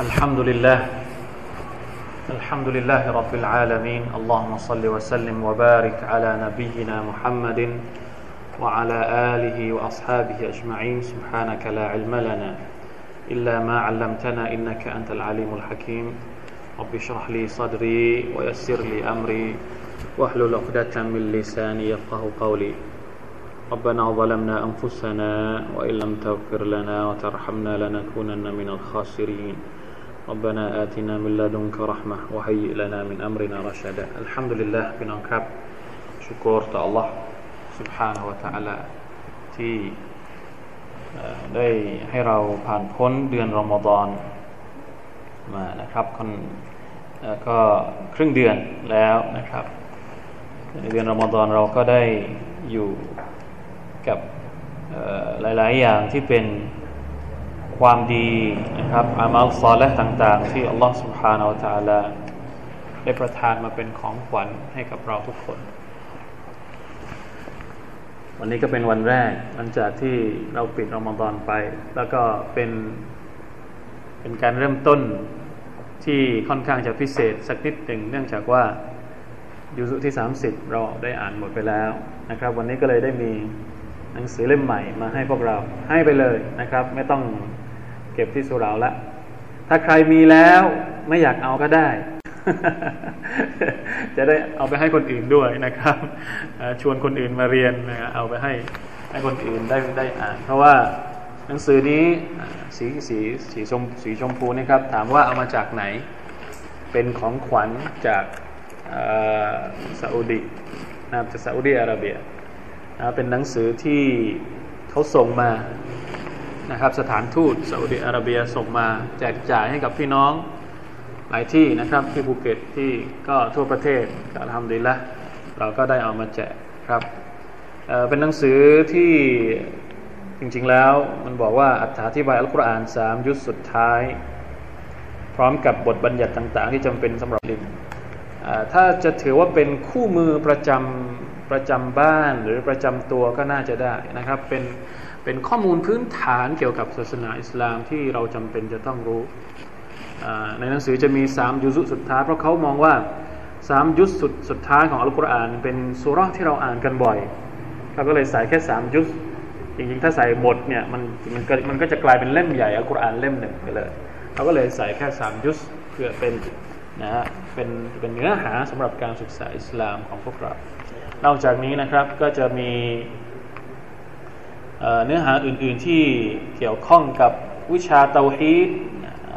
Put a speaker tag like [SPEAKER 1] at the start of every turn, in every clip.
[SPEAKER 1] الحمد لله الحمد لله رب العالمين اللهم صل وسلم وبارك على نبينا محمد وعلى آله وأصحابه أجمعين سبحانك لا علم لنا إلا ما علمتنا إنك أنت العليم الحكيم. رب اشرح لي صدري ويسر لي أمري واحلل عقدة من لساني يفقه قولي. ربنا ظلمنا أنفسنا وإن لم تغفر لنا وترحمنا لنكونن من الخاسرين. ربنا آتنا من لدنك رحمة وهيئ لنا من أمرنا رشدا الحمد لله พี่น้องครับชุกรต่อ Allah سبحانه และ تعالى ที่ได้ให้เราผ่านพ้นเดือนรอมฎอนมานะครับคนก็ครึ่งเดือนแล้วนะครับในเดือนรอมฎอนเราก็ได้อยู่กับหลายๆอย่างที่เป็น ความดีนะครับอามัลซอลและต่างๆ ที่อัลลอฮฺ سبحانه และ تعالى ได้ประทานมาเป็นของขวัญให้กับเราทุกคน วันนี้ก็เป็นวันแรกหลังจากที่เราปิดรอมฎอนไป แล้วก็เป็นเป็นการเริ่มต้นที่ค่อนข้างจะพิเศษสักนิดหนึ่งเนื่องจากว่ายูสุที่ 30 เราได้อ่านหมดไปแล้วนะครับ วันนี้ก็เลยได้มีหนังสือเล่มใหม่มาให้พวกเราให้ไปเลยนะครับ ไม่ต้อง เก็บที่สุราละ ถ้าใครมีแล้วไม่อยากเอาก็ได้ จะได้เอาไปให้คนอื่นด้วยนะครับ ชวนคนอื่นมาเรียนนะเอาไปให้ให้คนอื่นได้ได้อ่าน เพราะว่าหนังสือนี้สีสีสีชมสีชมพูนี่ครับ ถามว่าเอามาจากไหน เป็นของขวัญจากซาอุดีนะครับจากซาอุดีอาระเบียนะเป็นหนังสือที่เขาส่งมา นะครับสถานทูตซาอุดิอาระเบียส่งมาแจกจ่ายให้กับพี่น้องหลายที่นะครับที่ภูเก็ตที่ก็ทั่วประเทศก็ทำดีละเราก็ได้เอามาแจกครับเเป็นหนังสือที่จริงๆแล้วมันบอกว่าอัธิบายอัลกุรอานสามยุคสุดท้าย พร้อมกับบทบัญญัติต่าง ๆ ที่จำเป็นสำหรับลิมถ้าจะถือว่าเป็นคู่มือประจำประจำบ้านหรือประจำตัวก็น่าจะได้นะครับเป็น เป็นข้อมูลพื้นฐานเกี่ยวกับศาสนาอิสลามที่เราจำเป็นจะต้องรู้ ในหนังสือจะมีสามยุสุสุดท้าย เพราะเขามองว่าสามยุสสุดสุดท้ายของอัลกุรอาน เป็นสุราที่เราอ่านกันบ่อยเขาก็เลยใส่แค่สามยุสจริงๆ ถ้าใส่หมดเนี่ยมันมันก็มันก็จะกลายเป็นเล่มใหญ่อัลกุรอานเล่มหนึ่งไปเลยเขาก็เลยใส่แค่สามยุสเพื่อเป็นนะฮะเป็นเป็นเนื้อหาสำหรับการศึกษาอิสลามของพวกเรา นอกจากนี้นะครับก็จะมี เนื้อหาอื่นๆที่เกี่ยวข้องกับวิชาเตาฮีด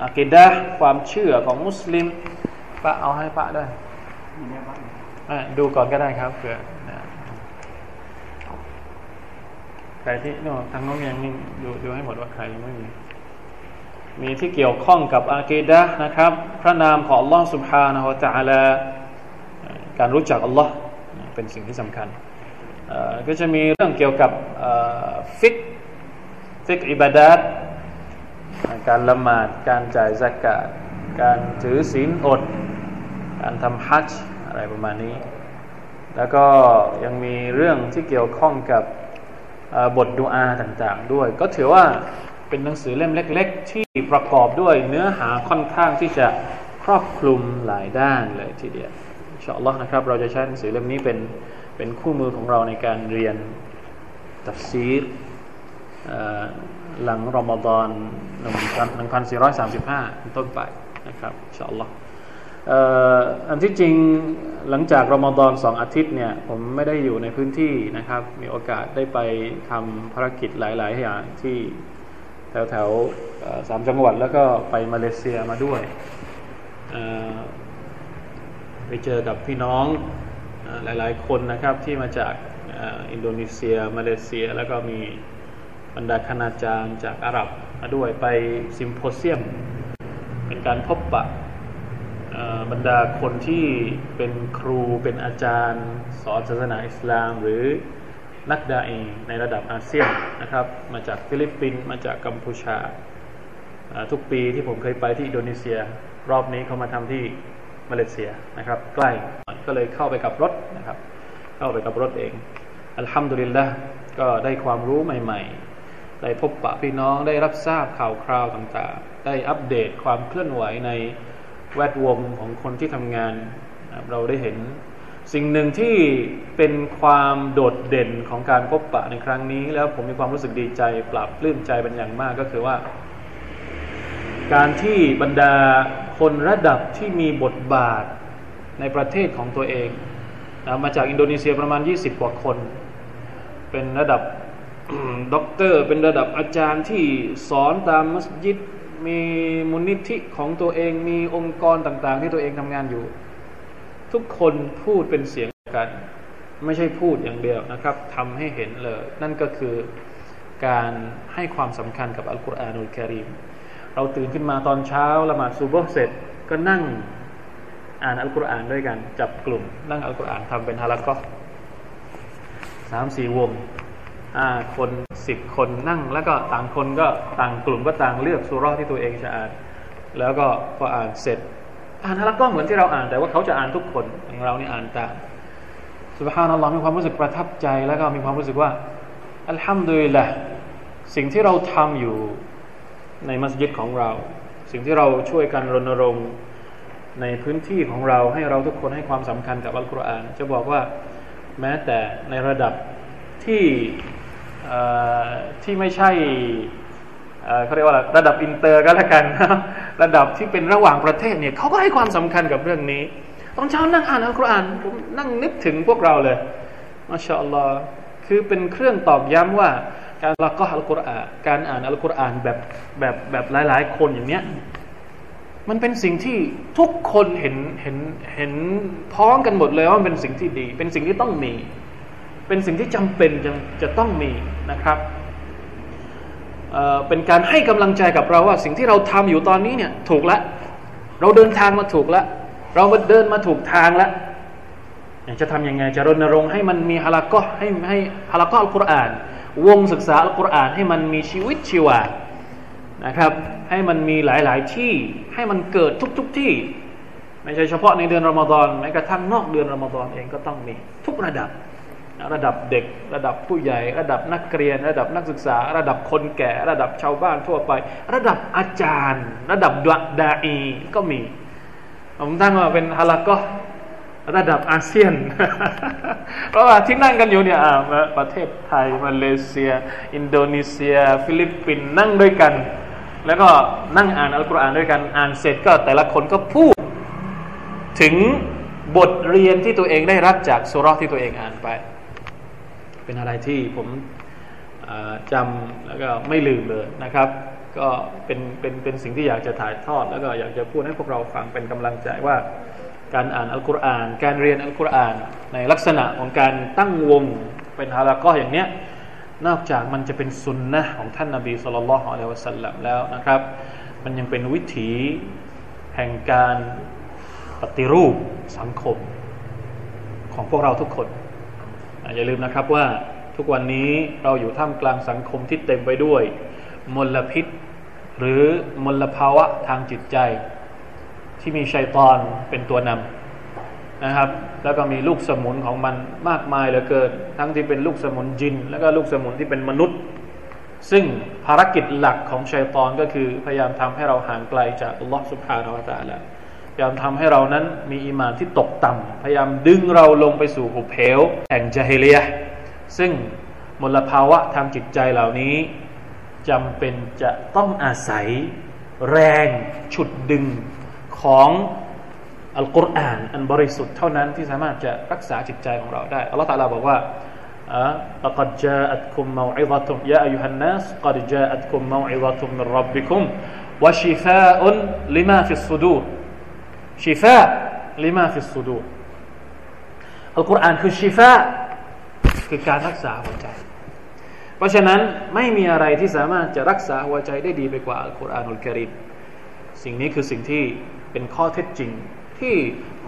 [SPEAKER 1] อะกิดะความเชื่อของมุสลิมปะเอาให้ปะด้วยดูก่อนก็ได้ครับเผื่อใครที่นทั้งน้องยังนี่ดูดูให้หมดว่าใครยังไม่มี มีที่เกี่ยวข้องกับอากีดะนะครับ พระนามของอัลลอฮ์สุบฮานะฮะตะอาลาการรู้จักอัลลอฮ์เป็นสิ่งที่สำคัญ ก็จะมีเรื่องเกี่ยวกับฟิกฮ์ฟิกฮ์อิบาดัตการละหมาด การจ่ายซะกาตการถือศีลอด การทำฮัจจ์อะไรประมาณนี้ แล้วก็ยังมีเรื่องที่เกี่ยวข้องกับบทดุอาอ์ต่างๆด้วย ก็ถือว่าเป็นหนังสือเล่มเล็ก ๆ ที่ประกอบด้วยเนื้อหาค่อนข้างที่จะครอบคลุมหลายด้านเลยทีเดียว إن شاء اللهนะครับ เราจะใช้หนังสือเล่มนี้เป็นเป็นคู่มือของเราในการเรียนตัฟซีรหลังรอมฎอน1435ต้นไปนะครับอินชาอัลลอฮ์อันที่จริงหลังจากรอมฎอนสองอาทิตย์เนี่ยผมไม่ได้อยู่ในพื้นที่นะครับ มีโอกาสได้ไปทำภารกิจหลาย ๆ อย่างที่แถวแถวสามจังหวัดแล้วก็ไปมาเลเซียมาด้วย เจอกับพี่น้องหลาย ๆ คนนะครับที่มาจากอินโดนีเซีย มาเลเซีย แล้วก็มีบรรดาคณาจารย์จากอาหรับมาด้วยไป symposium เป็นการพบปะบรรดาคนที่เป็นครูเป็นอาจารย์ สอนศาสนาอิสลาม หรือนักดาอีย์เองในระดับอาเซียนนะครับ มาจากฟิลิปปินส์มาจากกัมพูชา ทุกปีที่ผมเคยไปที่อินโดนีเซีย รอบนี้เขามาทำที่ มาเลเซียนะครับ ใกล้ก็เลยเข้าไปกับรถนะครับ เข้าไปกับรถเอง อัลฮัมดุลิลละก็ได้ความรู้ใหม่ ๆ ได้พบปะพี่น้องได้รับทราบข่าวคราวต่างๆ ได้อัปเดตความเคลื่อนไหวในแวดวงของคนที่ทำงาน เราได้เห็น สิ่งหนึ่งที่เป็นความโดดเด่นของการพบปะในครั้งนี้ แล้วผมมีความรู้สึกดีใจ ปลาบปลื้มใจเป็นอย่างมากก็คือว่า การที่บรรดา คนระดับที่มีบทบาทในประเทศของตัวเองนะมาจากอินโดนีเซียประมาณ 20 กว่าคน เป็นระดับด็อกเตอร์ เป็นระดับอาจารย์ที่สอนตามมัสยิดมีมูลนิธิของตัวเองมีองค์กรต่าง ๆ ที่ตัวเองทำงานอยู่ ทุกคนพูดเป็นเสียงเดียวกัน ไม่ใช่พูดอย่างเดียวนะครับทำให้เห็นเลย นั่นก็คือการให้ความสำคัญกับอัลกุรอานุลกิริม เราตื่นขึ้นมาตอนเช้าละหมาดซูบฮ์เสร็จก็นั่งอ่านอัลกุรอานด้วยกัน จับกลุ่ม นั่งอัลกุรอานทำเป็นฮารัก็สามสี่วงอ่าคนสิบคนนั่ง แล้วก็ต่างคนก็ต่างกลุ่มก็ต่างเลือกสุราที่ตัวเองจะอ่าน แล้วก็พออ่านเสร็จ อ่านฮารัก็เหมือนที่เราอ่านแต่ว่าเขาจะอ่านทุกคนอย่างเรานี่อ่านตามสุบฮานัลลอฮ์มีความรู้สึกประทับใจแล้วก็มีความรู้สึกว่าอัลฮัมดุลิลละสิ่งที่เราทำอยู่ ในมัสยิดของเรา สิ่งที่เราช่วยกันรณรงค์ในพื้นที่ของเราให้เราทุกคนให้ความสำคัญกับอัลกุรอานจะบอกว่าแม้แต่ในระดับที่ที่ไม่ใช่เขาเรียกว่าระดับอินเตอร์ก็แล้วกัน ระดับที่เป็นระหว่างประเทศเนี่ยเขาก็ให้ความสำคัญกับเรื่องนี้ ตอนเช้านั่งอ่านอัลกุรอานผมนั่งนึกถึงพวกเราเลยما شاء الله คือเป็นเครื่องตอบย้ำว่า การ حلقة อัลกุรอานการอ่านอัลกุรอานแบบแบบแบบหลาย ๆ คนอย่างเนี้ยมันเป็นสิ่งที่ทุกคนเห็นเห็นเห็นพ้องกันหมดเลยว่าเป็นสิ่งที่ดี เป็นสิ่งที่ต้องมี เป็นสิ่งที่จำเป็นจะจะต้องมีนะครับเเป็นการให้กำลังใจกับเราว่า สิ่งที่เราทำอยู่ตอนนี้เนี่ยถูกแล้วเราเดินทางมาถูกแล้วเรามาเดินมาถูกทางแล้วจะทำยังไงจะรณรงค์ให้มันมีฮาลาก็ให้ให้ฮาลาก็อัลกุรอาน วงศึกษาอัลกุรอานให้มันมีชีวิตชีวานะครับ ให้มันมีหลาย ๆ ที่ให้มันเกิดทุกๆที่ ไม่ใช่เฉพาะในเดือนรอมฎอนแม้กระทั่งนอกเดือนรอมฎอนเองก็ต้องมี ทุกระดับ ระดับเด็ก ระดับผู้ใหญ่ ระดับนักเรียน ระดับนักศึกษา ระดับคนแก่ ระดับชาวบ้านทั่วไป ระดับอาจารย์ ระดับดาอีก็มีผมตั้งว่าเป็นحلقة ระดับอาเซียน เพราะว่าที่นั่งกันอยู่เนี่ยประเทศไทย มาเลเซีย อินโดนีเซีย ฟิลิปปินส์นั่งด้วยกัน แล้วก็นั่งอ่านอัลกุรอานด้วยกันอ่านเสร็จก็แต่ละคนก็พูด ถึงบทเรียนที่ตัวเองได้รับจากสุรที่ตัวเองอ่านไป เป็นอะไรที่ผมจำแล้วก็ไม่ลืมเลยนะครับ ก็เป็นเป็นเป็นสิ่งที่อยากจะถ่ายทอด แล้วก็อยากจะพูดให้พวกเราฟังเป็นกำลังใจว่า การอ่านอัลกุรอาน การเรียนอัลกุรอาน ในลักษณะของการตั้งวงเป็นฮาราก็อย่างเนี้ยนอกจากมันจะเป็นสุนนะของท่านนาบีสุลต่านละฮ์อะลัยวะสัลลัมแล้วนะครับ มันยังเป็นวิถีแห่งการปฏิรูปสังคมของพวกเราทุกคน อย่าลืมนะครับว่าทุกวันนี้เราอยู่ท่ามกลางสังคมที่เต็มไปด้วย มลพิษ หรือมลภาวะทางจิตใจ ที่มีชัยตอนเป็นตัวนำนะครับ แล้วก็มีลูกสมุนของมันมากมายเหลือเกิน ทั้งที่เป็นลูกสมุนจิน แล้วก็ลูกสมุนที่เป็นมนุษย์ ซึ่งภารกิจหลักของชัยตอนก็คือพยายามทำให้เราห่างไกลจากอัลลอฮฺสุบฮานาอัลลอฮฺพยายามทำให้เรานั้นมีอิมานที่ตกต่ำพยายามดึงเราลงไปสู่หุบเหวแห่งจาฮิเลียซึ่งมลภาวะทางจิตใจเหล่านี้จำเป็นจะต้องอาศัยแรงฉุดดึง ของอัลกุรอานอันบริสุทธิ์เท่านั้นที่สามารถจะรักษาจิตใจของเราได้อัลลอฮฺตาลาบอกว่าلقد جاءتكم موعظة يا أيها الناس قد جاءتكم موعظة من ربكم وشفاء لما في الصدور شفاء لما في الصدور อัลกุรอานคือ شفاء คือการรักษาหัวใจ เพราะฉะนั้นไม่มีอะไรที่สามารถจะรักษาหัวใจได้ดีไปกว่าالقرآن الكريم สิ่งนี้คือสิ่งที่ เป็นข้อเท็จจริง ที่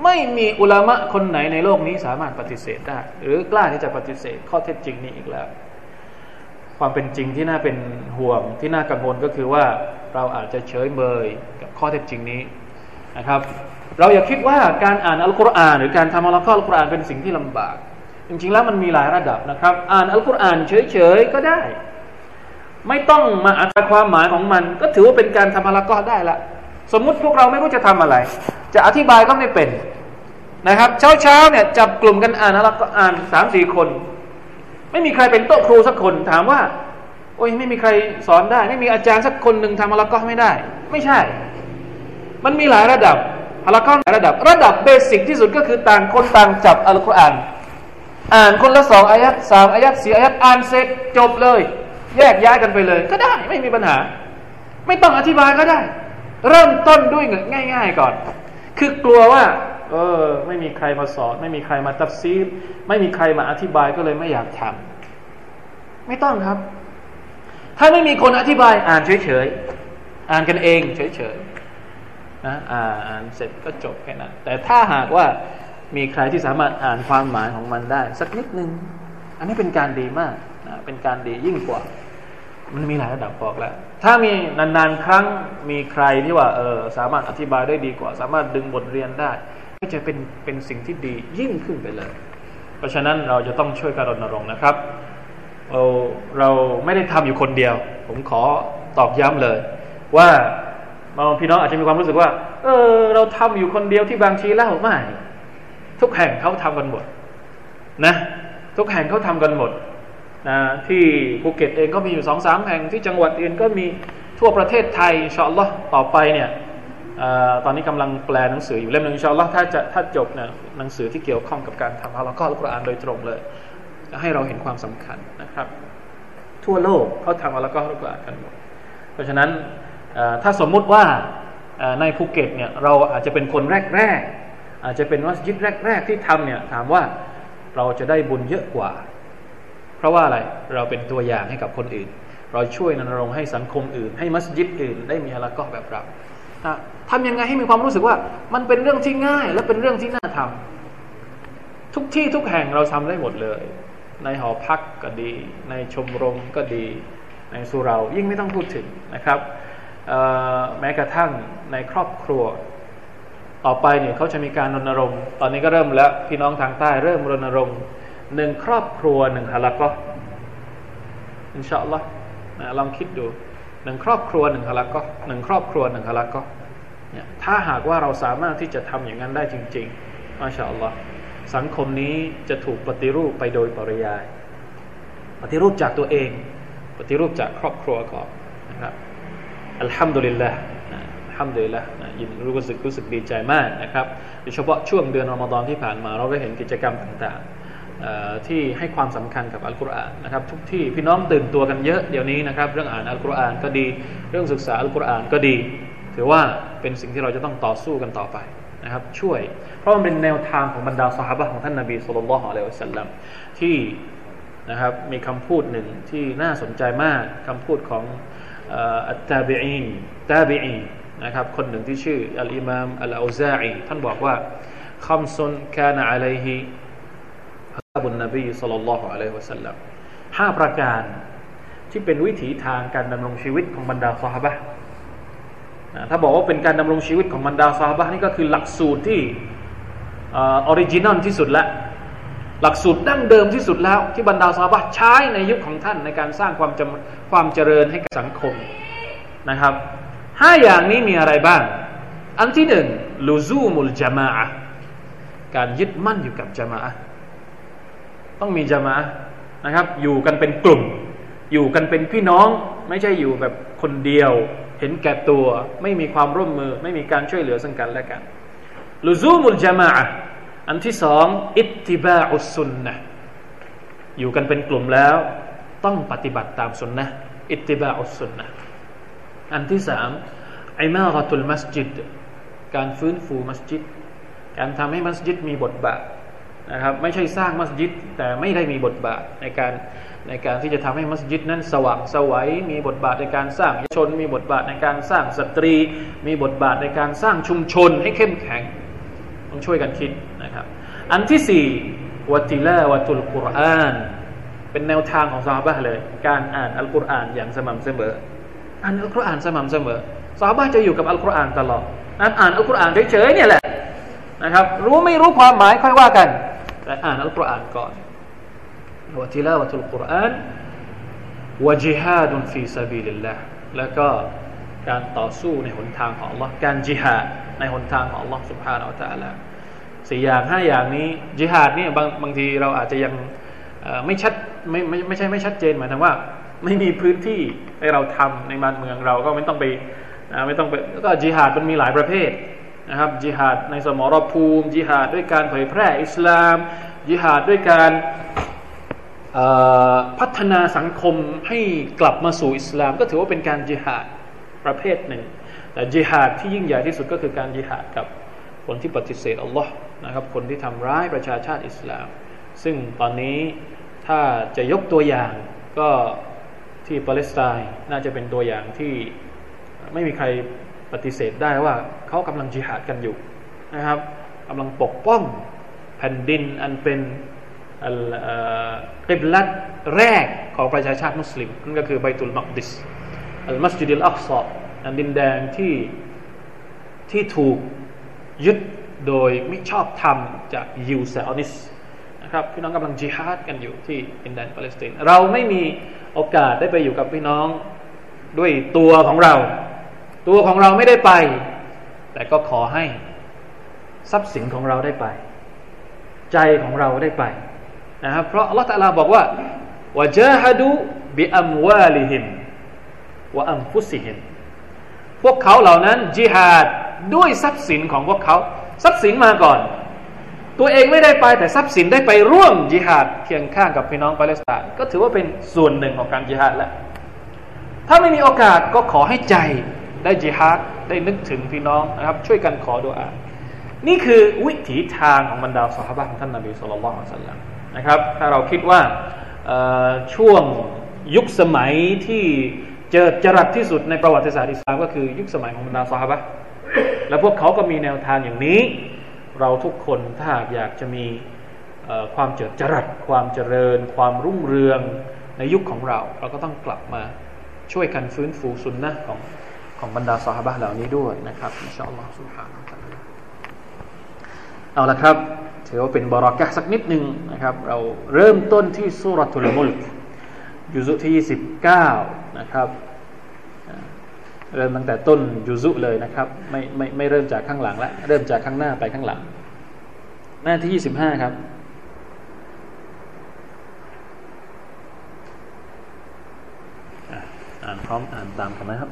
[SPEAKER 1] ไม่มีอุลามะคนไหนในโลกนี้สามารถปฏิเสธได้ หรือกล้าที่จะปฏิเสธข้อเท็จจริงนี้อีกแล้ว ความเป็นจริงที่น่าเป็นห่วงที่น่ากังวลก็คือว่าเราอาจจะเฉยเมยกับข้อเท็จจริงนี้นะครับ เราอย่าคิดว่าการอ่านอัลกุรอาน หรือการทำอัลกุรอานเป็นสิ่งที่ลำบาก จริงๆแล้วมันมีหลายระดับนะครับ อ่านอัลกุรอานเฉยๆก็ได้ ไม่ต้องมาอธิบายความหมายของมัน ก็ถือว่าเป็นการทำพลากอได้ละ สมมุติพวกเราไม่รู้จะทำอะไร จะอธิบายก็ไม่เป็นนะครับ เช้าเช้าเนี่ยจับกลุ่มกันอ่านแล้วก็อ่านสามสี่คน ไม่มีใครเป็นโต๊ะครูสักคนถามว่า โอ้ยไม่มีใครสอนได้ ไม่มีอาจารย์สักคนหนึ่งทำอะลก็ไม่ได้ ไม่ใช่ มันมีหลายระดับอะลก็หลายระดับ ระดับเบสิกที่สุดก็คือต่างคนต่างจับอัลกุรอานอ่านคนละสองอายัดสามอายัดสี่อายัดอ่านเสร็จจบเลย แยกย้ายกันไปเลย ก็ได้ไม่มีปัญหา ไม่ต้องอธิบายก็ได้ เริ่มต้นด้วยง่าย ๆ ก่อน คือกลัวว่า เออ ไม่มีใครมาสอน ไม่มีใครมาตัดซีไม่มีใครมาอธิบายก็เลยไม่อยากทำไม่ต้องครับ ถ้าไม่มีคนอธิบายอ่านเฉยๆอ่านกันเองเฉยๆนะอ่านเสร็จก็จบแค่นั้นแต่ถ้าหากว่ามีใครที่สามารถอ่านความหมายของมันได้ สักนิดนึง อันนี้เป็นการดีมากนะเป็นการดียิ่งกว่า มันมีหลายระดับบอกแล้ว ถ้ามีนานๆครั้งมีใครที่ว่าเออสามารถอธิบายได้ดีกว่า สามารถดึงบทเรียนได้ ก็จะเป็นเป็นสิ่งที่ดียิ่งขึ้นไปเลย เพราะฉะนั้นเราจะต้องช่วยการรณรงค์นะครับเราเราไม่ได้ทำอยู่คนเดียว ผมขอตอกย้ำเลย ว่าบางพี่น้องอาจจะมีความรู้สึกว่า เออ เราทำอยู่คนเดียวที่บางชีเล่าไม่ทุกแห่งเขาทำกันหมดนะ ทุกแห่งเขาทำกันหมด นะที่ภูเก็ตเองก็มีอยู่สองสามแห่งที่จังหวัดอื่นก็มีทั่วประเทศไทย إن شاء الله ต่อไปเนี่ยตอนนี้กำลังแปลหนังสืออยู่เล่มหนึ่ง إن شاء الله ถ้าจะถ้าจบเนี่ยหนังสือที่เกี่ยวข้องกับการทำ حلقة อัลกุรอานโดยตรงเลย ให้เราเห็นความสำคัญนะครับ ทั่วโลกเขาทำ حلقة อัลกุรอานกันหมดเพราะฉะนั้นถ้าสมมุติว่าในภูเก็ตเนี่ยเราอาจจะเป็นคนแรกๆอาจจะเป็นมัสยิดแรก ๆ ที่ทำเนี่ยถามว่าเราจะได้บุญเยอะกว่า ราะว่าอะไรเราเป็นตัวอย่างให้กับคนอื่น เราช่วยนรงให้สังคมอื่น ให้มัสยิดอื่น ได้มีอะลก็แบบเราทำยังไงให้มีความรู้สึกว่ามันเป็นเรื่องที่ง่ายและเป็นเรื่องที่น่าทำทุกที่ทุกแห่งเราทำได้หมดเลย ในหอพักก็ดี ในชมรมก็ดี ในสุรายิ่งไม่ต้องพูดถึงนะครับแม้กระทั่งในครอบครัว ต่อไปเนี่ยเขาจะมีการรณรงค์ ตอนนี้ก็เริ่มแล้วพี่น้องทางใต้เริ่มรณรงค์ หนึ่งครอบครัวหนึ่งฮาลัก็อินชาอัลลอฮ์นะลองคิดดูหนึ่งครอบครัวหนึ่งฮาลัก็หนึ่งครอบครัวหนึ่งฮาลัก็เนี่ยถ้าหากว่าเราสามารถที่จะทำอย่างนั้นได้จริงๆมาชาอัลลอฮ์สังคมนี้จะถูกปฏิรูปไปโดยปริยาย ปฏิรูปจากตัวเอง ปฏิรูปจากครอบครัวก่อนนะครับอัลฮัมดุลิลละอัลฮัมดุลิลละยินรู้สึกรู้สึกดีใจมากนะครับโดยเฉพาะช่วงเดือนอมฎอนที่ผ่านมาเราได้เห็นกิจกรรมต่างๆ ที่ให้ความสำคัญกับอัลกุรอานนะครับทุกที่พี่น้องตื่นตัวกันเยอะเดี๋ยวนี้นะครับ เรื่องอ่านอัลกุรอานก็ดี เรื่องศึกษาอัลกุรอานก็ดี ถือว่าเป็นสิ่งที่เราจะต้องต่อสู้กันต่อไปนะครับ ช่วย เพราะมันเป็นแนวทางของบรรดาสหายของท่านนาบีสุลต่านละฮ์อะลัยฮิสัลลัมที่นะครับมีคำพูดหนึ่งที่น่าสนใจมากคำพูดของอัตตาบีอินตาบีอินนะครับคนหนึ่งที่ชื่ออัลอิมามอัลอาซาอีท่านบอกว่าคำซุนคานะอะลัยฮิ บุญนบีสุลต่านละฮ์อะลัยฮิวะสัลลัมห้าประการที่เป็นวิถีทางการดำรงชีวิตของบรรดาสหบะถ้าบอกว่าเป็นการดำรงชีวิตของบรรดาสหบะนี่ก็คือหลักสูตรที่original ที่สุดแล้วหลักสูตรดั้งเดิมที่สุดแล้วที่บรรดาสหบะใช้ในยุคของท่านในการสร้างความความเจริญให้กับสังคมนะครับห้าอย่างนี้มีอะไรบ้าง อันที่หนึ่งلزوم الجماعة การยึดมั่นอยู่กับ جماعة ต้องมี جماعة นะครับ อยู่กันเป็นกลุ่ม อยู่กันเป็นพี่น้อง ไม่ใช่อยู่แบบคนเดียว เห็นแก่ตัว ไม่มีความร่วมมือ ไม่มีการช่วยเหลือซึ่งกันและกันلزوم الجماعة อันที่สอง اتباع السنة อยู่กันเป็นกลุ่มแล้ว ต้องปฏิบัติตามสุนนะ اتباع السنة อันที่สาม عمارة المسجد การฟื้นฟูมัสยิด การทำให้มัสยิดมีบทบาท นะครับไม่ใช่สร้างมัสยิดแต่ไม่ได้มีบทบาทในการในการที่จะทำให้มัสยิดนั้นสว่างไสวมีบทบาทในการสร้างชน มีบทบาทในการสร้างสตรี มีบทบาทในการสร้างชุมชนให้เข้มแข็งต้องช่วยกันคิดนะครับ อันที่สี่วัติลาวัตุลกุรอานเป็นแนวทางของซาบะเลย การอ่านอัลกุรอานอย่างสม่ำเสมออ่านอัลกุรอานสม่ำเสมอซาบะจะอยู่กับอัลกุรอานตลอดนั้นอ่านอัลกุรอานเฉยๆเนี่ยแหละนะครับรู้ไม่รู้ความหมายค่อยว่ากัน แต่อ่านอัลกุรอานก่อนวะทิลาวะตุลกุรอาน วะจิฮาดุนฟีซาบิลิลละแล้วก็การต่อสู้ในหนทางของ Allah การจิฮาดในหนทางของ Allah سبحانه และ تعالى สี่อย่างห้าอย่างนี้จิฮาดนี่บางบางทีเราอาจจะยังไม่ชัดไม่ไม่ไม่ใช่ไม่ชัดเจนหมายถึงว่า ไม่มีพื้นที่ให้เราทำในบ้านเมืองเราก็ไม่ต้องไปไม่ต้องไปก็จิฮาดมันมีหลายประเภท นะครับจิฮาดในสมรภูมิจิฮาดด้วยการเผยแพร่อิสลามจิฮาดด้วยการพัฒนาสังคมให้กลับมาสู่อิสลาม ก็ถือว่าเป็นการจิฮาดประเภทหนึ่ง แต่จิฮาดที่ยิ่งใหญ่ที่สุดก็คือการจิฮาดกับคนที่ปฏิเสธอัลลอฮ์นะครับคนที่ทำร้ายประชาชาติอิสลาม ซึ่งตอนนี้ถ้าจะยกตัวอย่างก็ที่ปาเลสไตน์น่าจะเป็นตัวอย่างที่ไม่มีใคร ปฏิเสธได้ว่าเขากำลังจิฮาดกันอยู่นะครับกำลังปกป้องแผ่นดินอันเป็นกิบลัดแรกของประชาชาติมุสลิมนั่นก็คือไบตุลมักดิสอัลมัสยิดิลอักซออันดินแดงที่ที่ถูกยึดโดยม่ชอบธรรมจากยิวซอนิสนะครับพี่น้องกำลังจิฮาดกันอยู่ที่ดินแดนปาเลสไตน์เราไม่มีโอกาสได้ไปอยู่กับพี่น้องด้วยตัวของเรา ตัวของเราไม่ได้ไป แต่ก็ขอให้ทรัพย์สินของเราได้ไป ใจของเราได้ไปนะครับเพราะอัลลอฮฺตะลาบอกว่าวะจาฮดูบิอัมวาลิฮิมวะอัมฟุสิฮิมพวกเขาเหล่านั้นจิฮาดด้วยทรัพย์สินของพวกเขาทรัพย์สินมาก่อน ตัวเองไม่ได้ไปแต่ทรัพย์สินได้ไปร่วมจิฮาดเคียงข้างกับพี่น้องปาเลสไตน์ก็ถือว่าเป็นส่วนหนึ่งของการจิฮาดแล้วถ้าไม่มีโอกาสก็ขอให้ใจ ได้จิฮาดได้นึกถึงพี่น้องนะครับ ช่วยกันขอดุอา นี่คือวิถีทางของบรรดาสหายของท่านนบีสุลต่านสัลลัมนะครับ ถ้าเราคิดว่าช่วงยุคสมัยที่เจอจรัสที่สุดในประวัติศาสตร์อิสลามก็คือยุคสมัยของบรรดาสหายและพวกเขาก็มีแนวทางอย่างนี้ เราทุกคนถ้าอยากจะมีความเจิดจรัสความเจริญ ความรุ่งเรืองในยุคของเรา เราก็ต้องกลับมาช่วยกันฟื้นฟูสุนนะของ ของบรรดาสหายเหล่านี้ด้วยนะครับอินชาอัลลอฮฺสุบฮานาเอาละครับ ถือว่าเป็นบารากะสักนิดหนึ่งนะครับ เราเริ่มต้นที่สุรทุลมุลกยุซุที่ยี่สิบเก้านะครับเริ่มตั้งแต่ต้นยุซุเลยนะครับไม่ไม่ไม่เริ่มจากข้างหลังแล้วเริ่มจากข้างหน้าไปข้างหลัง หน้าที่ยี่สิบห้าครับ อ่านพร้อมอ่านตามกันนะครับ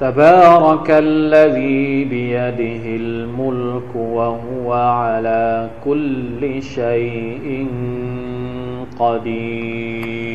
[SPEAKER 1] تبارك الذي بيده الملك وهو على كل شيء قدير.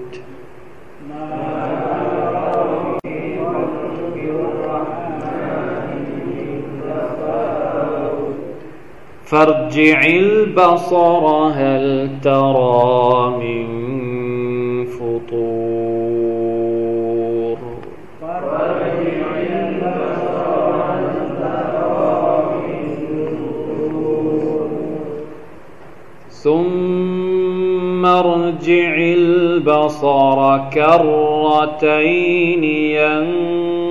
[SPEAKER 1] فارجع البصر هل ترى من فطور؟ ثم ارجع البصر كرتين ينظر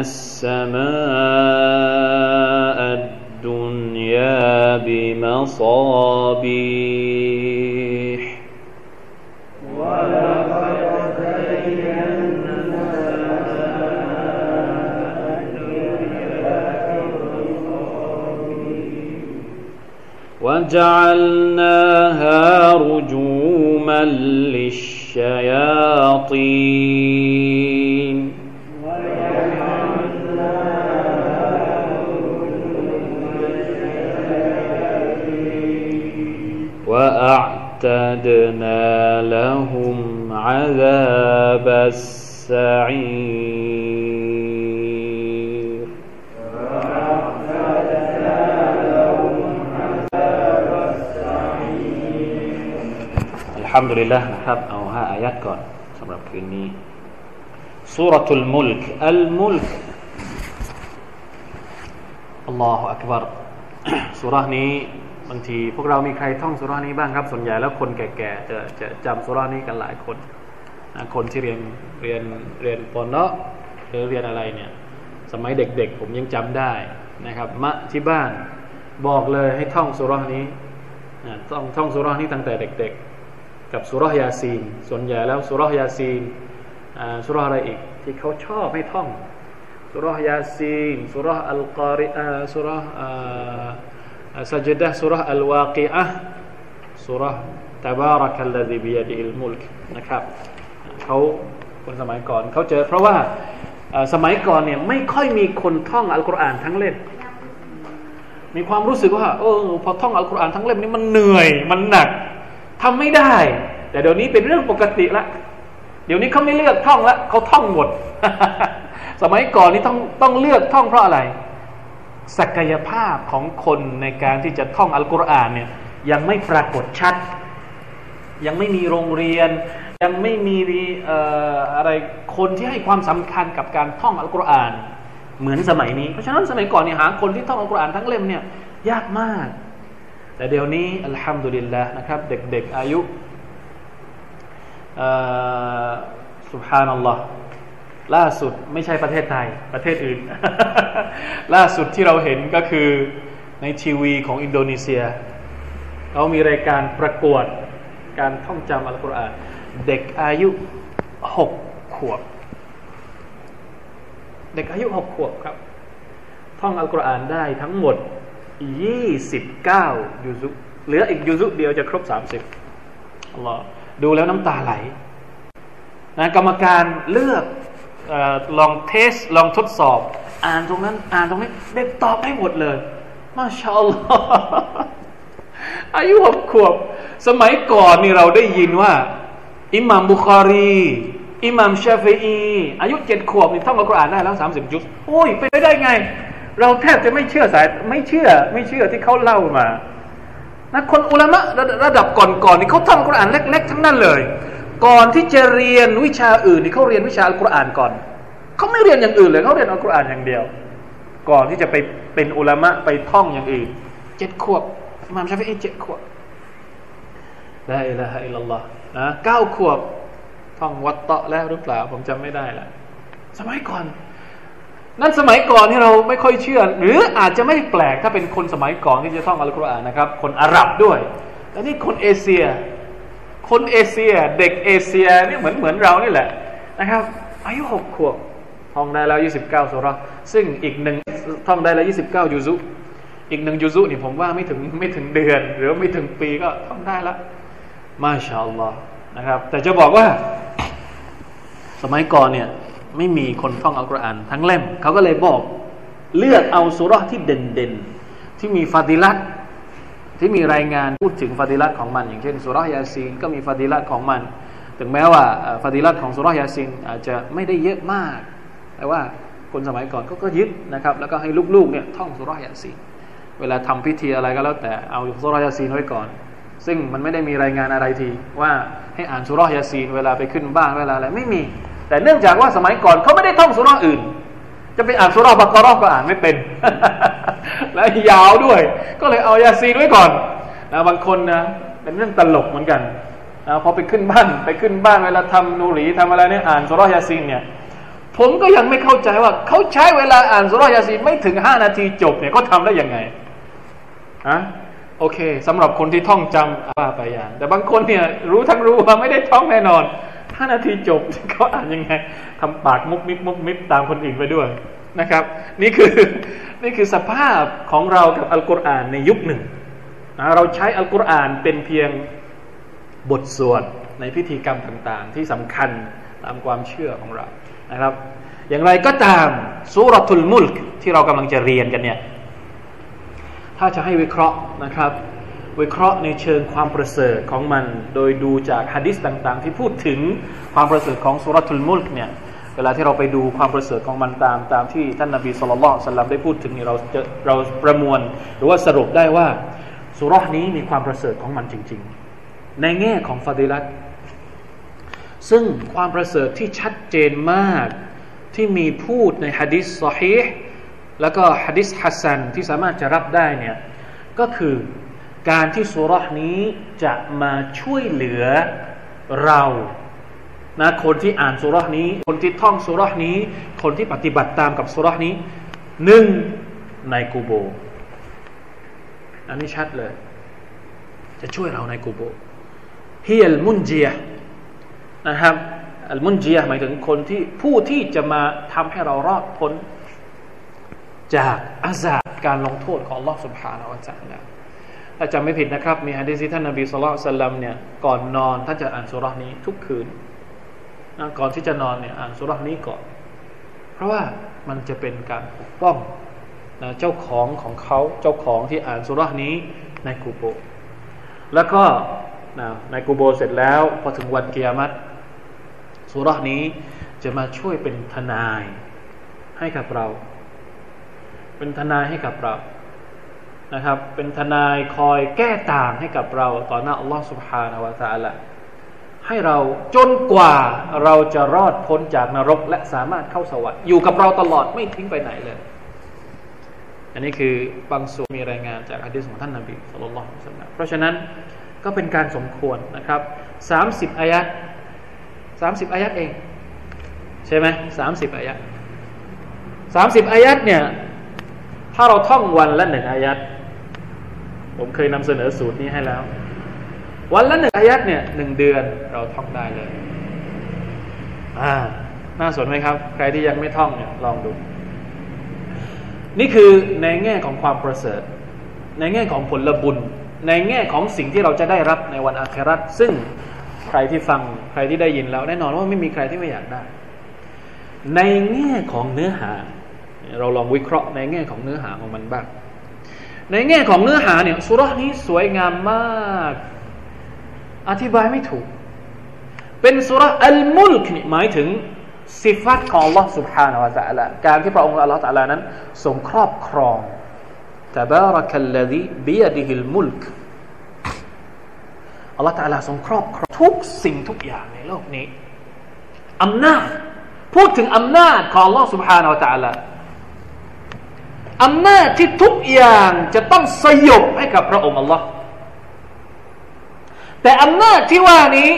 [SPEAKER 1] السماء الدنيا بمصابيح. ولقد وجعلناها رجوما للشيطان وأعتدنا لهم عذاب السعير الحمد لله นะครับอายัดก่อนสำหรับคืนนี้สุรทุลมุลกอัลมุลกอัลลอฮฺอักบาร สุรานี้บางทีพวกเรามีใครท่องสุรานี้บ้างครับ ส่วนใหญ่แล้วคนแก่ๆจะจะจำสุรานี้กันหลายคนคนที่เรียนเรียนเรียนปอนเนาะหรือเรียนอะไรเนี่ย สมัยเด็กๆ ผมยังจำได้นะครับ มะที่บ้านบอกเลยให้ท่องสุรานี้ต้องท่องสุรานี้ตั้งแต่เด็กๆ กับสุรยาซีน ส่วนใหญ่แล้วสุรยาซีนสุรอะไรอีกที่เขาชอบให้ท่อง สุรยาซีนสุรอัลกอริสุรสัจดะสุรอัลวากีอะสุรตบารักัลลดีบียดิลมุลกนะครับเขาคนสมัยก่อนเขาเจอเพราะว่าสมัยก่อนเนี่ยไม่ค่อยมีคนท่องอัลกุรอานทั้งเล่มมีความรู้สึกว่าเออพอท่องอัลกุรอานทั้งเล่มนี้มันเหนื่อยมันหนักทำไม่ได้ แต่เดี๋ยวนี้เป็นเรื่องปกติละเดี๋ยวนี้เขาไม่เลือกท่องละเขาท่องหมด สมัยก่อนนี่ต้องต้องเลือกท่องเพราะอะไร ศักยภาพของคนในการที่จะท่องอัลกุรอานเนี่ยยังไม่ปรากฏชัด ยังไม่มีโรงเรียน ยังไม่มีอะไรคนที่ให้ความสำคัญกับการท่องอัลกุรอาน เหมือนสมัยนี้ เพราะฉะนั้นสมัยก่อนเนี่ยหาคนที่ท่องอัลกุรอานทั้งเล่มเนี่ยยากมาก แต่เดี๋ยวนี้อัลฮัมดุลิลละนะครับ เด็กๆอายุสุบฮานัลลอฮ์ ล่าสุดไม่ใช่ประเทศไทยประเทศอื่น ล่าสุดที่เราเห็นก็คือในทีวีของอินโดนีเซียเขามีรายการประกวดการท่องจำอัลกุรอานเด็กอายุหกขวบ เด็กอายุหกขวบครับ ท่องอัลกุรอานได้ทั้งหมดยี่สิบเก้ายูซุเหลืออีกยูซุเดียวจะครบสามสิบอัลลอฮ์ดูแล้วน้ำตาไหลนะกรรมการเลือก ลองเทสลองทดสอบ อ่านตรงนั้นอ่านตรงนี้เด็กตอบได้หมดเลย มาชาอัลลอฮ์อายุหกขวบ สมัยก่อนนี่เราได้ยินว่า อิหมัมบุคารีอิหมัมชาฟีอีอายุเจ็ดขวบนี่ท่องอัลกุรอานได้แล้วสามสิบจุดโอ้ยไปได้ไง เราแทบจะไม่เชื่อสายไม่เชื่อไม่เชื่อที่เขาเล่ามานะคนอุลามะระระดับก่อนๆนี่เขาทำอัลกุรอานเล็กๆทั้งนั้นเลย ก่อนที่จะเรียนวิชาอื่นนี่เขาเรียนวิชาอัลกุรอานก่อนเขาไม่เรียนอย่างอื่นเลยเขาเรียนอัลกุรอานอย่างเดียว ก่อนที่จะไปเป็นอุลามะไปท่องอย่างอื่นเจ็ดขวบมามชาฟิอีเจ็ดขวบได้ละอิลลัลลอฮ์นะเก้าขวบท่องวัตเตาะแล้วหรือเปล่า ผมจำไม่ได้ละสมัยก่อน นั่นสมัยก่อนที่เราไม่ค่อยเชื่อ หรืออาจจะไม่แปลกถ้าเป็นคนสมัยก่อนที่จะท่องอัลกุรอานนะครับ คนอาหรับด้วยแต่นี่คนเอเชีย คนเอเชีย เด็กเอเชียนี่เหมือนเหมือนเรานี่แหละนะครับ อายุหกขวบท่องได้แล้วยี่สิบเก้าสุรซึ่งอีกหนึ่งท่องได้แล้วยี่สิบเก้ายูซุอีกหนึ่งยูซุนี่ผมว่าไม่ถึงไม่ถึงเดือน หรือไม่ถึงปีก็ท่องได้ละมาชาอัลลอฮ์นะครับ แต่จะบอกว่า สมัยก่อนเนี่ยไม่มีคนท่องอัลกุรอานทั้งเล่มเขาก็เลยบอก เลือกเอาสุราที่เเด่นๆที่มี فضيلة ที่มีรายงานพูดถึง فضيلة ของมัน อย่างเช่นสุรยาซีนก็มี فضيلة ของมัน ถึงแม้ว่า فضيلة ของสุรยาซีนอาจจะไม่ได้เยอะมาก แต่ว่าคนสมัยก่อนก็ก็ยึดนะครับแล้วก็ให้ลูกๆเนี่ยท่องสุรยาซีนเวลาทำพิธีอะไรก็แล้วแต่เอาสุรยาซีนไว้ก่อน ซึ่งมันไม่ได้มีรายงานอะไรทีว่าให้อ่านสุรยาซีนเวลาไปขึ้นบ้านเวลาอะไรไม่มี แต่เนื่องจากว่าสมัยก่อนเขาไม่ได้ท่องสุรอื่น จะไปอ่านสุราบักรอก็อ่านไม่เป็น และยาวด้วย ก็เลยเอายาซีนไว้ก่อนนะบางคนนะเป็นเรื่องตลกเหมือนกันนะพอไปขึ้นบ้านไปขึ้นบ้านเวลาทำนูรีทำอะไรเนี่ยอ่านสุรายาซีนเนี่ยผมก็ยังไม่เข้าใจว่าเขาใช้เวลาอ่านสุรายาซีนไม่ถึงห้านาทีจบเนี่ยก็ทำได้ยังไงฮะโอเคสำหรับคนที่ท่องจำว่าไปอย่างแต่บางคนเนี่ยรู้ทั้งรู้ว่าไม่ได้ท่องแน่นอน ห้านาทีจบเขาอ่านยังไงทำปากมุกมิบมุกมิบตามคนอื่นไปด้วยนะครับ นี่คือนี่คือสภาพของเรากับอัลกุรอานในยุคหนึ่งนะเราใช้อัลกุรอานเป็นเพียงบทสวดในพิธีกรรมต่างๆ ที่สำคัญตามความเชื่อของเรานะครับ อย่างไรก็ตามสุรทุลมุลกที่เรากำลังจะเรียนกันเนี่ยถ้าจะให้วิเคราะห์นะครับ วิเคราะห์ในเชิงความประเสริฐของมัน โดยดูจากฮะดิษต่างๆ ที่พูดถึงความประเสริฐของสุรทุลมุลกเนี่ยเวลาที่เราไปดูความประเสริฐของมันตามตามที่ท่านนบีสุลต่านสัลลัมได้พูดถึงนี่เราจะเราประมวล หรือว่าสรุปได้ว่าสุรษนี้มีความประเสริฐของมันจริง ๆ ในแง่ของฟาดิลัตซึ่งความประเสริฐที่ชัดเจนมากที่มีพูดในฮะดิษซอฮีห์แล้วก็ฮะดิษฮัสซันที่สามารถจะรับได้เนี่ยก็คือ การที่สุรษนี้จะมาช่วยเหลือเรานะคนที่อ่านสุรานี้ คนที่ท่องสุรานี้ คนที่ปฏิบัติตามกับสุรานี้หนึ่งในกูโบ อันนี้ชัดเลย จะช่วยเราในกูโบฮียลมุนเจียนะครับอัลมุนเจียหมายถึงคนที่ผู้ที่จะมาทำให้เรารอดพ้น จากอาซาบการลงโทษของลอสุภาเราจารย์ ถ้าจำไม่ผิดนะครับ มีฮะดีษที่ท่านนบีสุลต่านเนี่ยก่อนนอนท่านจะอ่านสุรานี้ทุกคืนนะก่อนที่จะนอนเนี่ยอ่านสุรานี้ก่อน เพราะว่ามันจะเป็นการปกป้องนะเจ้าของของเขาเจ้าของที่อ่านสุรานี้ในกูโบ แล้วก็นะในกูโบเสร็จแล้วพอถึงวันเกียรติสุรานี้จะมาช่วยเป็นทนายให้กับเรา เป็นทนายให้กับเรา นะครับ เป็นทนายคอยแก้ต่างให้กับเราต่อหน้าอัลลอฮฺสุบฮานาวะตาละให้เราจนกว่าเราจะรอดพ้นจากนรก และสามารถเข้าสวรรค์อยู่กับเราตลอดไม่ทิ้งไปไหนเลย อันนี้คือบางส่วนมีรายงานจากอะดีษของท่านนบีสุลต่านเพราะฉะนั้นก็เป็นการสมควรนะครับสามสิบอายะสามสิบอายะเอง ใช่ไหมสามสิบอายะสามสิบอายัดเนี่ย ถ้าเราท่องวันละหนึ่งอายัด ผมเคยนำเสนอสูตรนี้ให้แล้ว วันละหนึ่งอายัดเนี่ยหนึ่งเดือนเราท่องได้เลยอ่าน่าสนไหมครับ ใครที่ยังไม่ท่องเนี่ยลองดู นี่คือในแง่ของความประเสริฐ ในแง่ของผลบุญ ในแง่ของสิ่งที่เราจะได้รับในวันอาคราตซึ่งใครที่ฟังใครที่ได้ยินแล้วแน่นอนว่าไม่มีใครที่ไม่อยากได้ ในแง่ของเนื้อหา เราลองวิเคราะห์ในแง่ของเนื้อหาของมันบ้าง ในแง่ของเนื้อหาเนี่ยสุรานี้สวยงามมากอธิบายไม่ถูก เป็นสุรอัลมุลกนี่หมายถึงสิฟัตของ Allah سبحانه และ تعالى การที่พระองค์ Allah تعالى นั้นทรงครอบครอง تبارك الذي بيده الملك Allah تعالى ทรงครอบครองทุกสิ่งทุกอย่างในโลกนี้อำนาจพูดถึงอำนาจของ Allah سبحانه และ تعالى อำนาจที่ทุกอย่างจะต้องสยบให้กับพระองค์ Allah แต่อำนาจที่ว่านี้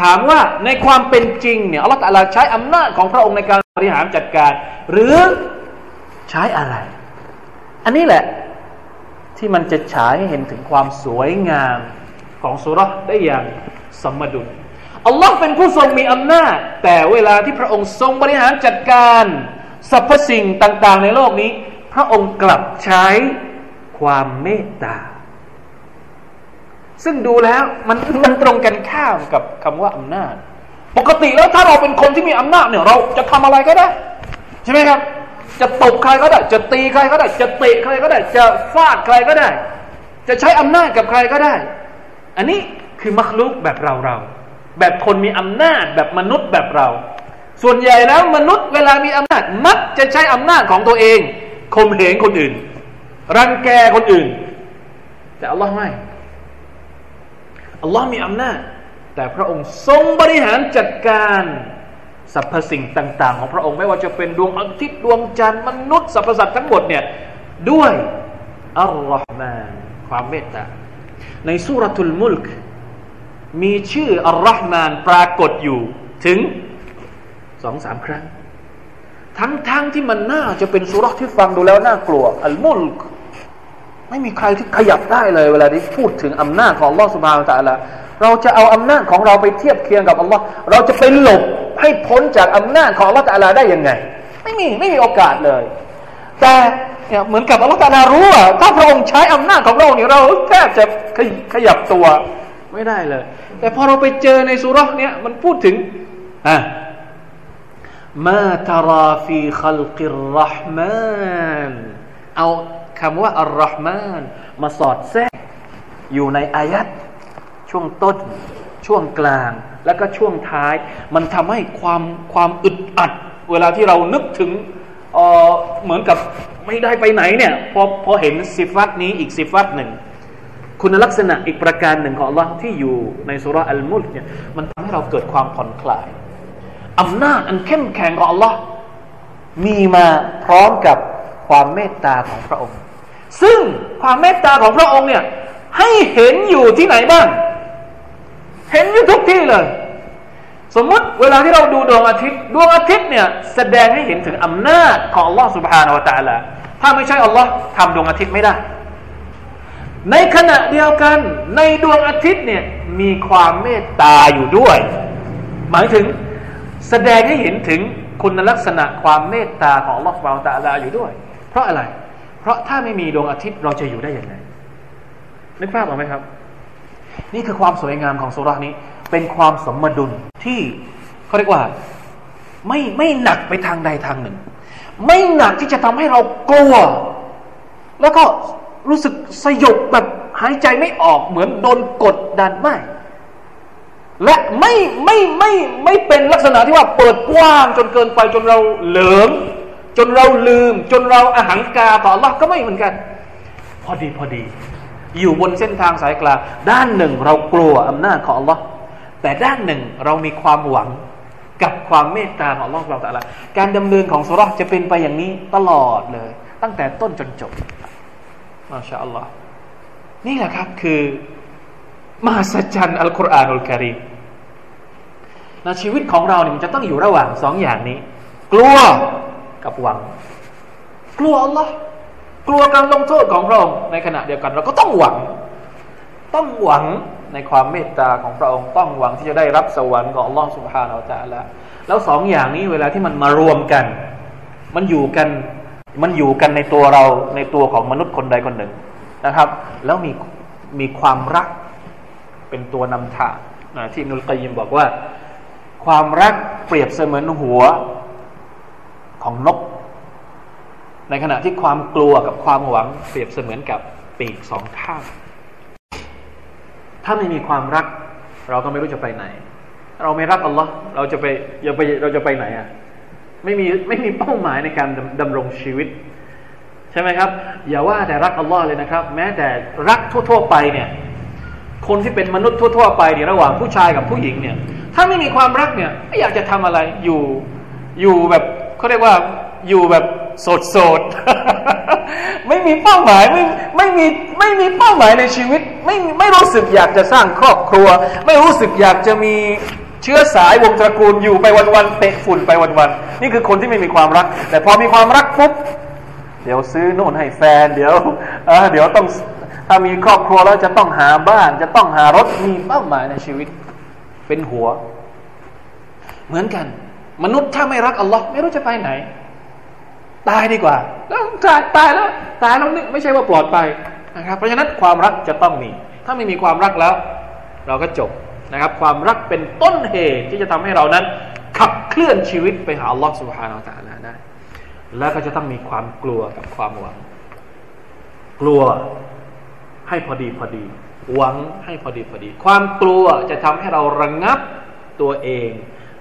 [SPEAKER 1] ถามว่าในความเป็นจริงเนี่ยอัลลอฮฺตะลาใช้อำนาจของพระองค์ในการบริหารจัดการ หรือใช้อะไร อันนี้แหละที่มันจะฉายให้เห็นถึงความสวยงามของสุรษได้อย่างสมดุลอัลลอฮ์เป็นผู้ทรงมีอำนาจ แต่เวลาที่พระองค์ทรงบริหารจัดการสรรพสิ่งต่าง ๆ ในโลกนี้ พระองค์กลับใช้ความเมตตา ซึ่งดูแล้วมันมันตรงกันข้ามกับคำว่าอำนาจ ปกติแล้วถ้าเราเป็นคนที่มีอำนาจเนี่ยเราจะทำอะไรก็ได้ ใช่ไหมครับ จะตบใครก็ได้ จะตีใครก็ได้ จะเตะใครก็ได้ จะฟาดใครก็ได้ จะใช้อำนาจกับใครก็ได้ อันนี้คือมักลุกแบบเราเราแบบคนมีอำนาจแบบมนุษย์แบบเรา ส่วนใหญ่แล้วมนุษย์เวลามีอำนาจ มักจะใช้อำนาจของตัวเอง ข่มเหงคนอื่น รังแกคนอื่น แต่อัลลอฮ์ไม่อัลลอฮ์มีอำนาจแต่พระองค์ทรงบริหารจัดการสรรพสิ่งต่าง ๆ ของพระองค์ไม่ว่าจะเป็นดวงอาทิตย์ดวงจันทร์มนุษย์สรรพสัตว์ทั้งหมดเนี่ยด้วยอัลลอฮ์มานความเมตตาในสุรทูลมุลกมีชื่ออัลลอฮ์มานปรากฏอยู่ถึงสองสามครั้ง ทั้งๆทที่มันน่าจะเป็นสุรที่ฟังดูแล้วน่ากลัว อัลมุลกไม่มีใครที่ขยับได้เลยเวลาที่พูดถึงอำนาจของลอสุบานตะละเราจะเอาอำนาจของเราไปเทียบเคียงกับอัลลอฮ์เราจะไปหลบให้พ้นจากอำนาจของอัลลอฮ์ตะลาได้ยังไง ไม่มีไม่มีโอกาสเลย แต่เหมือนกับอัลลอฮ์ตะลารู้ว่าถ้าพระองค์ใช้อำนาจของเราเนี่ยเราแทบจะขยับตัวไม่ได้เลย แต่พอเราไปเจอในสุรษเนี้ยมันพูดถึงอะ มาตาราฟีขัลกิรรห์มานเอาคำว่าอัลรห์มานมาสอดแทรกอยู่ในอายัดช่วงต้น ช่วงกลาง แล้วก็ช่วงท้าย มันทำให้ความความอึดอัด เวลาที่เรานึกถึงเเหมือนกับไม่ได้ไปไหนเนี่ยพอพอเห็นสิฟัตนี้อีกสิฟัตหนึ่ง คุณลักษณะอีกประการหนึ่งของ Allah ที่อยู่ในสุราอัลมุลเนี่ยมันทำให้เราเกิดความผ่อนคลาย อำนาจอันเข้มแข็งของ Allah มีมาพร้อมกับความเมตตาของพระองค์ ซึ่งความเมตตาของพระองค์เนี่ยให้เห็นอยู่ที่ไหนบ้าง เห็นอยู่ทุกที่เลย สมมติเวลาที่เราดูดวงอาทิตย์ ดวงอาทิตย์เนี่ยแสดงให้เห็นถึงอำนาจของ Allah سبحانه และ تعالى ถ้าไม่ใช่ Allah ทำดวงอาทิตย์ไม่ได้ ในขณะเดียวกัน ในดวงอาทิตย์เนี่ยมีความเมตตาอยู่ด้วย หมายถึง แสดงให้เห็นถึงคุณลักษณะความเมตตาของอัลลอฮฺเราตาลาอยู่ด้วย เพราะอะไร เพราะถ้าไม่มีดวงอาทิตย์เราจะอยู่ได้อย่างไรนึกภาพออกไหมครับ นี่คือความสวยงามของสุรานี้ เป็นความสมดุลที่เขาเรียกว่าไม่ไม่หนักไปทางใดทางหนึ่ง ไม่หนักที่จะทำให้เรากลัว แล้วก็รู้สึกสยบแบบหายใจไม่ออกเหมือนโดนกดดันไม่ และไม่ไม่ไม่ไม่เป็นลักษณะที่ว่าเปิดกว้างจนเกินไปจนเราเหลิมจนเราลืม จนเราอาหังกาต่อละก็ไม่เหมือนกัน พอดีพอดี อยู่บนเส้นทางสายกลางด้านหนึ่งเรากลัวอำนาจของ Allah แต่ด้านหนึ่งเรามีความหวังกับความเมตตาของ Allah เราแต่ละการดำเนินของสุรจะเป็นไปอย่างนี้ตลอดเลย ตั้งแต่ต้นจนจบมาชาอัลลอฮ์นี่แหละครับคือ มหัศจรรย์อัลกุรอานอัลกิริมในชีวิตของเราเนี่ยมันจะต้องอยู่ระหว่างสองอย่างนี้ กลัวกับหวัง กลัวอัลลอฮ์กลัวการลงโทษของพระองค์ในขณะเดียวกัน เราก็ต้องหวัง ต้องหวังในความเมตตาของพระองค์ต้องหวังที่จะได้รับสวรรค์ของอัลลอฮฺสุบฮานาอัลลอฮฺแล้วสองอย่างนี้เวลาที่มันมารวมกัน มันอยู่กันมันอยู่กันในตัวเราในตัวของมนุษย์คนใดคนหนึ่งนะครับ แล้วมีมีความรัก เป็นตัวนำทางนะที่นุลกยิมบอกว่า ความรักเปรียบเสมือนหัวของนก ในขณะที่ความกลัวกับความหวังเปรียบเสมือนกับปีกสองข้าง ถ้าไม่มีความรัก เราก็ไม่รู้จะไปไหน เราไม่รักอัลลอฮ์เราจะไปเราไปเราจะไปไหนอะไม่มีไม่มีเป้าหมายในการดำรงชีวิต ใช่ไหมครับ อย่าว่าแต่รักอัลลอฮ์เลยนะครับ แม้แต่รักทั่ว ๆ ไปเนี่ย คนที่เป็นมนุษย์ทั่ว ๆ ไปเนี่ยระหว่างผู้ชายกับผู้หญิงเนี่ย ถ้าไม่มีความรักเนี่ยไม่อยากจะทำอะไรอยู่อยู่แบบเขาเรียกว่าอยู่แบบโสดโสดไม่มีเป้าหมายไม่ไม่มีไม่มีเป้าหมายในชีวิต ไม่ไม่รู้สึกอยากจะสร้างครอบครัว ไม่รู้สึกอยากจะมีเชื้อสายวงตระกูลอยู่ไปวันๆเตะฝุ่นไปวันๆนี่คือคนที่ไม่มีความรัก แต่พอมีความรักปุ๊บเดี๋ยวซื้อโน่นให้แฟน เดี๋ยวเดี๋ยวต้อง ถ้ามีครอบครัวแล้วจะต้องหาบ้าน จะต้องหารถมีเป้าหมายในชีวิต เป็นหัว เหมือนกัน มนุษย์ถ้าไม่รักอัลลอฮ์ไม่รู้จะไปไหน ตายดีกว่าแล้วตายตายแล้ว ตายแล้วนี่ไม่ใช่ว่าปลอดภัยนะครับ เพราะฉะนั้นความรักจะต้องมี ถ้าไม่มีความรักแล้ว เราก็จบนะครับ ความรักเป็นต้นเหตุที่จะทำให้เรานั้น ขับเคลื่อนชีวิตไปหาอัลลอฮ์สุบฮานาอัลลอฮ์ได้แล้วก็จะต้องมีความกลัวกับความหวัง กลัว ให้พอดีพอดี หวังให้พอดีพอดี ความกลัวจะทำให้เราระงงับตัวเอง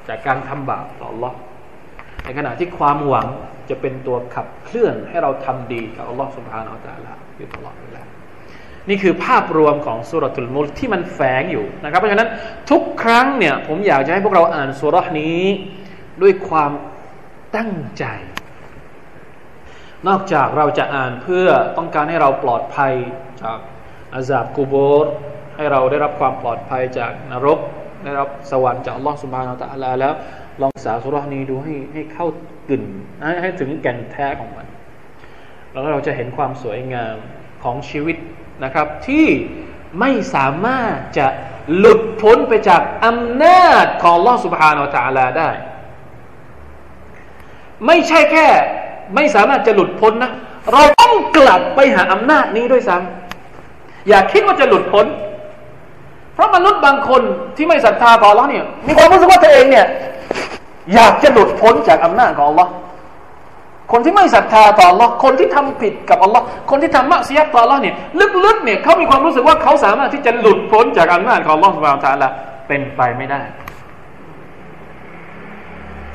[SPEAKER 1] จากการทำบาปต่อ Allah ในขณะที่ความหวังจะเป็นตัวขับเคลื่อนให้เราทำดีกับอัลลอฮฺสุบฮานาอัลลอฮฺอยู่ตลอดเวลานี่คือภาพรวมของสุรทูลมุลที่มันแฝงอยู่นะครับ เพราะฉะนั้นทุกครั้งเนี่ยผมอยากจะให้พวกเราอ่านสุรนี้ด้วยความตั้งใจ นอกจากเราจะอ่านเพื่อต้องการให้เราปลอดภัย จากอาซาบกูโบรให้เราได้รับความปลอดภัยจากนรก ได้รับสวรรค์จากอัลลอฮฺสุบฮานาอัลลอฮฺแล้ว ลองสาสุรนี้ดูให้ให้เข้ากึ่นให้ให้ถึงแก่นแท้ของมัน แล้วเราจะเห็นความสวยงามของชีวิตนะครับ ที่ไม่สามารถจะหลุดพ้นไปจากอำนาจของลอสุบฮานาอัลลอฮฺได้ ไม่ใช่แค่ ไม่สามารถจะหลุดพ้นนะ เราต้องกลับไปหาอำนาจนี้ด้วยซ้ำ อย่าคิดว่าจะหลุดพ้น เพราะมนุษย์บางคนที่ไม่ศรัทธาต่อแล้วเนี่ย มีความรู้สึกว่าตัวเองเนี่ย อยากจะหลุดพ้นจากอำนาจของ Allah คนที่ไม่ศรัทธาต่อ Allah คนที่ทำผิดกับ Allah คนที่ทำมะเสียต่อ Allah เนี่ยลึกๆเนี่ยเขามีความรู้สึกว่าเขาสามารถที่จะหลุดพ้นจากอำนาจของ Allah สุบานตะละเป็นไปไม่ได้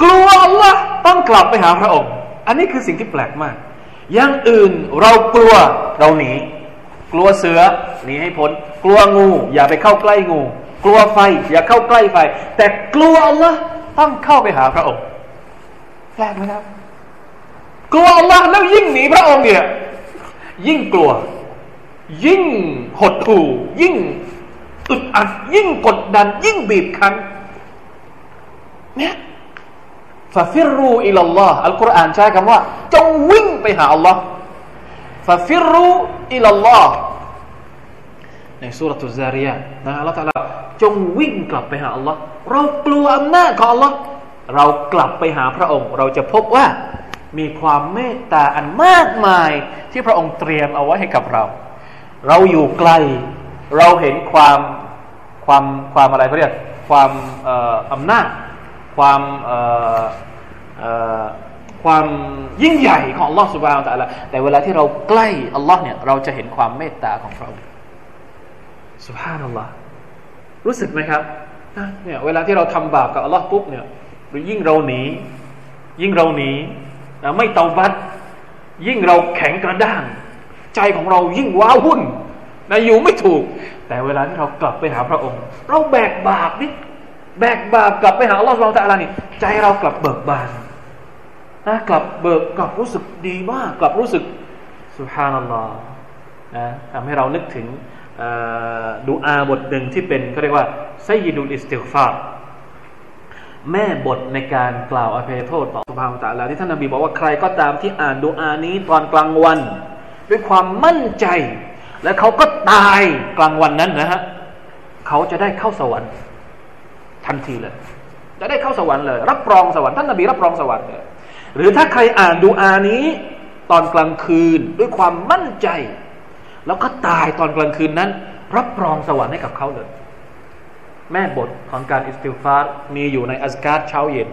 [SPEAKER 1] กลัว Allah ต้องกลับไปหาพระองค์ อันนี้คือสิ่งที่แปลกมาก อย่างอื่นเรากลัวเราหนี กลัวเสือหนีให้พ้นกลัวงู อย่าไปเข้าใกล้งู กลัวไฟ อย่าเข้าใกล้ไฟ แต่กลัว Allah ต้องเข้าไปหาพระองค์แปลกไหมครับ กลัวอัลลอฮ์แล้วยิ่งหนีพระองค์เนี่ยยิ่งกลัว ยิ่งหดหู่ยิ่งอึดอัดยิ่งกดดัน ยิ่งบีบคั้นเนี่ยففروا إلى الله อัลกุรอานใช้คำว่า จงวิ่งไปหาอัลลอฮ์ففروا إلى الله ใน سورة الذاريات อัลลอฮ์ตะอาลาจงวิ่งกลับไปหาอัลลอฮ์เรากลัวอำนาจของอัลลอฮ์เรากลับไปหาพระองค์ เราจะพบว่ามีความเมตตาอันมากมายที่พระองค์เตรียมเอาไว้ให้กับเรา เราอยู่ไกล เราเห็นความความความอะไรเขาเรียกความอำนาจความ ความยิ่งใหญ่ของลอสุบานตะละแต่เวลาที่เราใกล้อัลลอฮ์เนี่ยเราจะเห็นความเมตตาของพระองค์สุบฮานัลลอฮ์รู้สึกไหมครับเนี่ยเวลาที่เราทำบาปกับอัลลอฮ์ปุ๊บเนี่ยหรือยิ่งเราหนี ยิ่งเราหนีไม่เตาบัดยิ่งเราแข็งกระด้าง ใจของเรายิ่งว้าวุ่นนะอยู่ไม่ถูก แต่เวลาที่เรากลับไปหาพระองค์ เราแบกบาปนี่แบกบาปกลับไปหาอัลลอฮฺสุลตาลานี่ใจเรากลับเบิกบาน นะกลับเบิกกลับรู้สึกดีมาก กลับรู้สึกสุภานัลลอฮ์นะทำให้เรานึกถึงดูอาบทหนึ่งที่เป็นเขาเรียกว่าไซยิดุลอิสติฟาแม่บทในการกล่าวอภัยโทษต่อสุภาพตะลาที่ท่านนบีบอกว่าใครก็ตามที่อ่านดูอานี้ตอนกลางวัน ด้วยความมั่นใจ และเขาก็ตายกลางวันนั้นนะฮะเขาจะได้เข้าสวรรค์ทันทีเลย จะได้เข้าสวรรค์เลย รับรองสวรรค์ท่านนบีรับรองสวรรค์เลย หรือถ้าใครอ่านดูอานี้ ตอนกลางคืนด้วยความมั่นใจ แล้วก็ตายตอนกลางคืนนั้น รับรองสวรรค์ให้กับเขาเลย แม่บทของการاستغفار มีอยู่ใน أذكار เช้าเย็น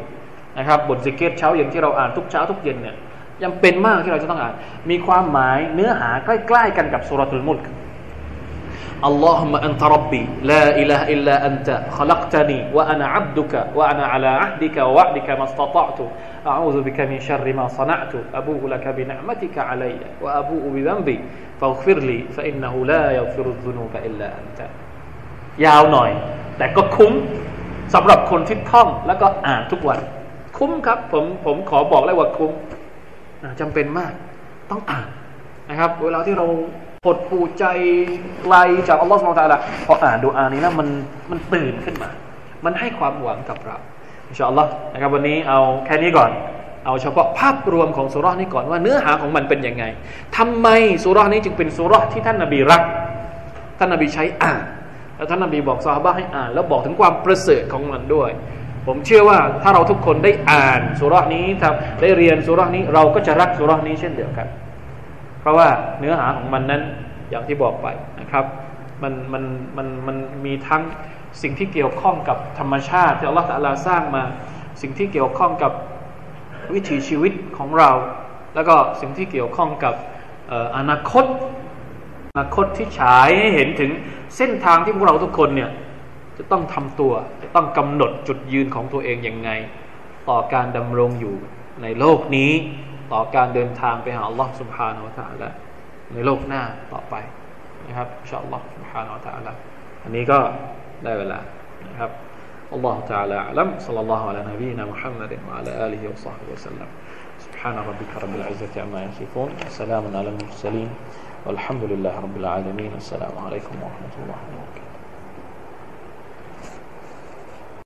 [SPEAKER 1] นะครับบทซิกิรเช้าเย็นที่เราอ่านทุกเช้าทุกเย็นเนี่ยจำเป็นมากที่เราจะต้องอ่าน มีความหมายเนื้อหาใกล้ ๆ กันกับسورة الملك اللهم أنت ربي لا إله إلا أنت خلقتني وأنا عبدك وأنا على عهدك ووعدك ما استطعت أعوذ بك من شر ما صنعت أبوء لك بنعمتك علي وأبوء بذنبي فاغفر لي فإنه لا يغفر الذنوب إلا أنت ยาวหน่อย แต่ก็คุ้มสำหรับคนที่ท่องแล้วก็อ่านทุกวัน คุ้มครับ ผมผมขอบอกเลยว่าคุ้มจำเป็นมาก ต้องอ่านนะครับ เวลาที่เรา ปดปูใจไกลจากอัลลอฮฺสุลตาละพออ่านดูอานี้นะมันมันตื่นขึ้นมา มันให้ความหวังกับเราอินชาอัลลอฮ์นะครับวันนี้เอาแค่นี้ก่อน เอาเฉพาะภาพรวมของสุรานี้ก่อนว่าเนื้อหาของมันเป็นยังไงทำไมสุรานี้จึงเป็นสุราที่ท่านนาบีรัก ท่านนาบีใช้อ่าน แล้วท่านนบีบอกซาฮาบะให้อ่าน แล้วบอกถึงความประเสริฐของมันด้วย ผมเชื่อว่าถ้าเราทุกคนได้อ่านสุรานี้ทำได้เรียนสุรานี้เราก็จะรักสุรานี้เช่นเดียวกัน เพราะว่าเนื้อหาของมันนั้นอย่างที่บอกไปนะครับมันมันมันมันมีทั้งสิ่งที่เกี่ยวข้องกับธรรมชาติที่อัลลอฮฺตะลาสร้างมา สิ่งที่เกี่ยวข้องกับวิถีชีวิตของเรา แล้วก็สิ่งที่เกี่ยวข้องกับอนาคตอนาคตที่ฉายให้เห็นถึงเส้นทางที่พวกเราทุกคนเนี่ยจะต้องทำตัว จะต้องกำหนดจุดยืนของตัวเองยังไง ต่อการดำรงอยู่ในโลกนี้ ต่อการเดินทางไปหาอัลลอฮ์ سبحانه และ تعالى ในโลกหน้าต่อไปนะครับอินชาอัลลอฮ์ سبحانه และ تعالى อันนี้ก็ได้เวลานะครับ الله تعالى أعلم صلى الله على نبينا محمد وعلى آله وصحبه وسلم سبحان ربك رب العزة عما يصفون سلام على المرسلين والحمد لله رب العالمين السلام عليكم ورحمة الله وبركاته